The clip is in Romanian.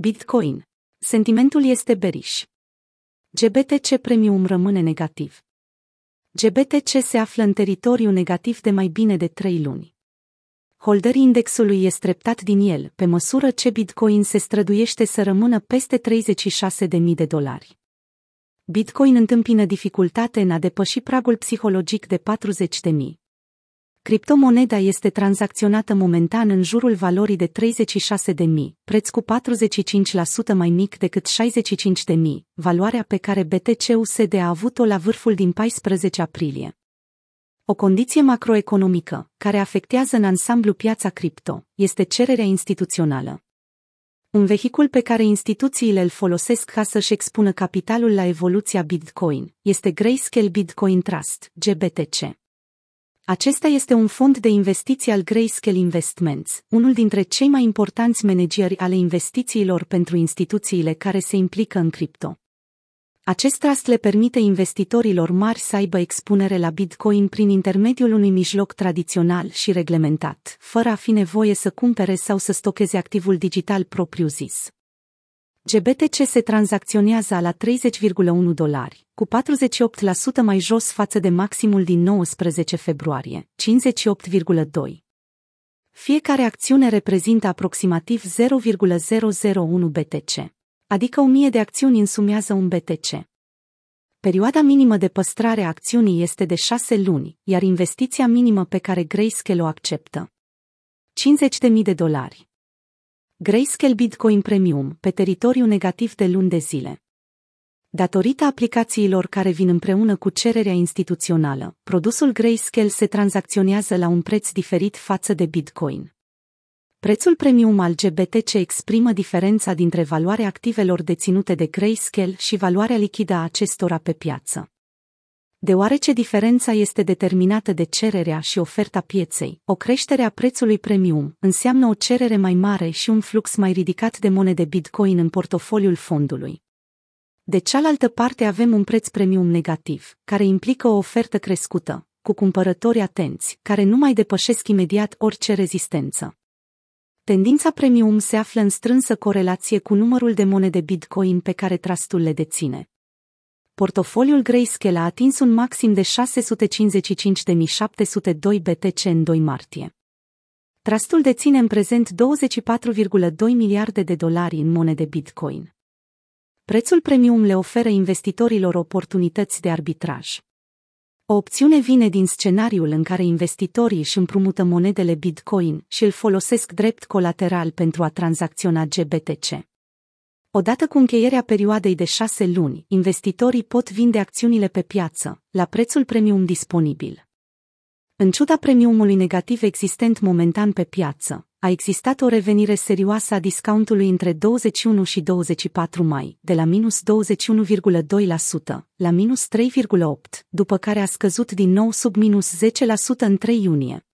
Bitcoin. Sentimentul este beriș. GBTC Premium rămâne negativ. GBTC se află în teritoriu negativ de mai bine de 3 luni. Holderii indexului este treptat din el, pe măsură ce Bitcoin se străduiește să rămână peste 36.000 de dolari. Bitcoin întâmpină dificultate în a depăși pragul psihologic de 40.000. Criptomoneda este tranzacționată momentan în jurul valorii de 36.000, preț cu 45% mai mic decât 65.000, valoarea pe care BTC-USD a avut-o la vârful din 14 aprilie. O condiție macroeconomică, care afectează în ansamblu piața cripto, este cererea instituțională. Un vehicul pe care instituțiile îl folosesc ca să-și expună capitalul la evoluția Bitcoin este Grayscale Bitcoin Trust, GBTC. Acesta este un fond de investiții al Grayscale Investments, unul dintre cei mai importanți manageri ale investițiilor pentru instituțiile care se implică în cripto. Acest trust le permite investitorilor mari să aibă expunere la Bitcoin prin intermediul unui mijloc tradițional și reglementat, fără a fi nevoie să cumpere sau să stocheze activul digital propriu-zis. GBTC se tranzacționează la 30,1 dolari, cu 48% mai jos față de maximul din 19 februarie, 58,2. Fiecare acțiune reprezintă aproximativ 0,001 BTC adică 1000 de acțiuni însumează un BTC. Perioada minimă de păstrare a acțiunii este de 6 luni, iar investiția minimă pe care Grayscale o acceptă. 50.000 de dolari. Grayscale Bitcoin Premium, pe teritoriu negativ de luni de zile. Datorită aplicațiilor care vin împreună cu cererea instituțională, produsul Grayscale se tranzacționează la un preț diferit față de Bitcoin. Prețul premium al GBTC exprimă diferența dintre valoarea activelor deținute de Grayscale și valoarea lichidă a acestora pe piață. Deoarece diferența este determinată de cererea și oferta pieței, o creștere a prețului premium înseamnă o cerere mai mare și un flux mai ridicat de monede Bitcoin în portofoliul fondului. De cealaltă parte avem un preț premium negativ, care implică o ofertă crescută, cu cumpărători atenți, care nu mai depășesc imediat orice rezistență. Tendința premium se află în strânsă corelație cu numărul de monede Bitcoin pe care trustul le deține. Portofoliul Grayscale a atins un maxim de 655.702 BTC în 2 martie. Trustul deține în prezent 24,2 miliarde de dolari în monede Bitcoin. Prețul premium le oferă investitorilor oportunități de arbitraj. O opțiune vine din scenariul în care investitorii își împrumută monedele Bitcoin și îl folosesc drept colateral pentru a tranzacționa GBTC. Odată cu încheierea perioadei de șase luni, investitorii pot vinde acțiunile pe piață, la prețul premium disponibil. În ciuda premiumului negativ existent momentan pe piață, a existat o revenire serioasă a discountului între 21 și 24 mai, de la minus 21,2% la minus 3,8%, după care a scăzut din nou sub minus 10% în 3 iunie.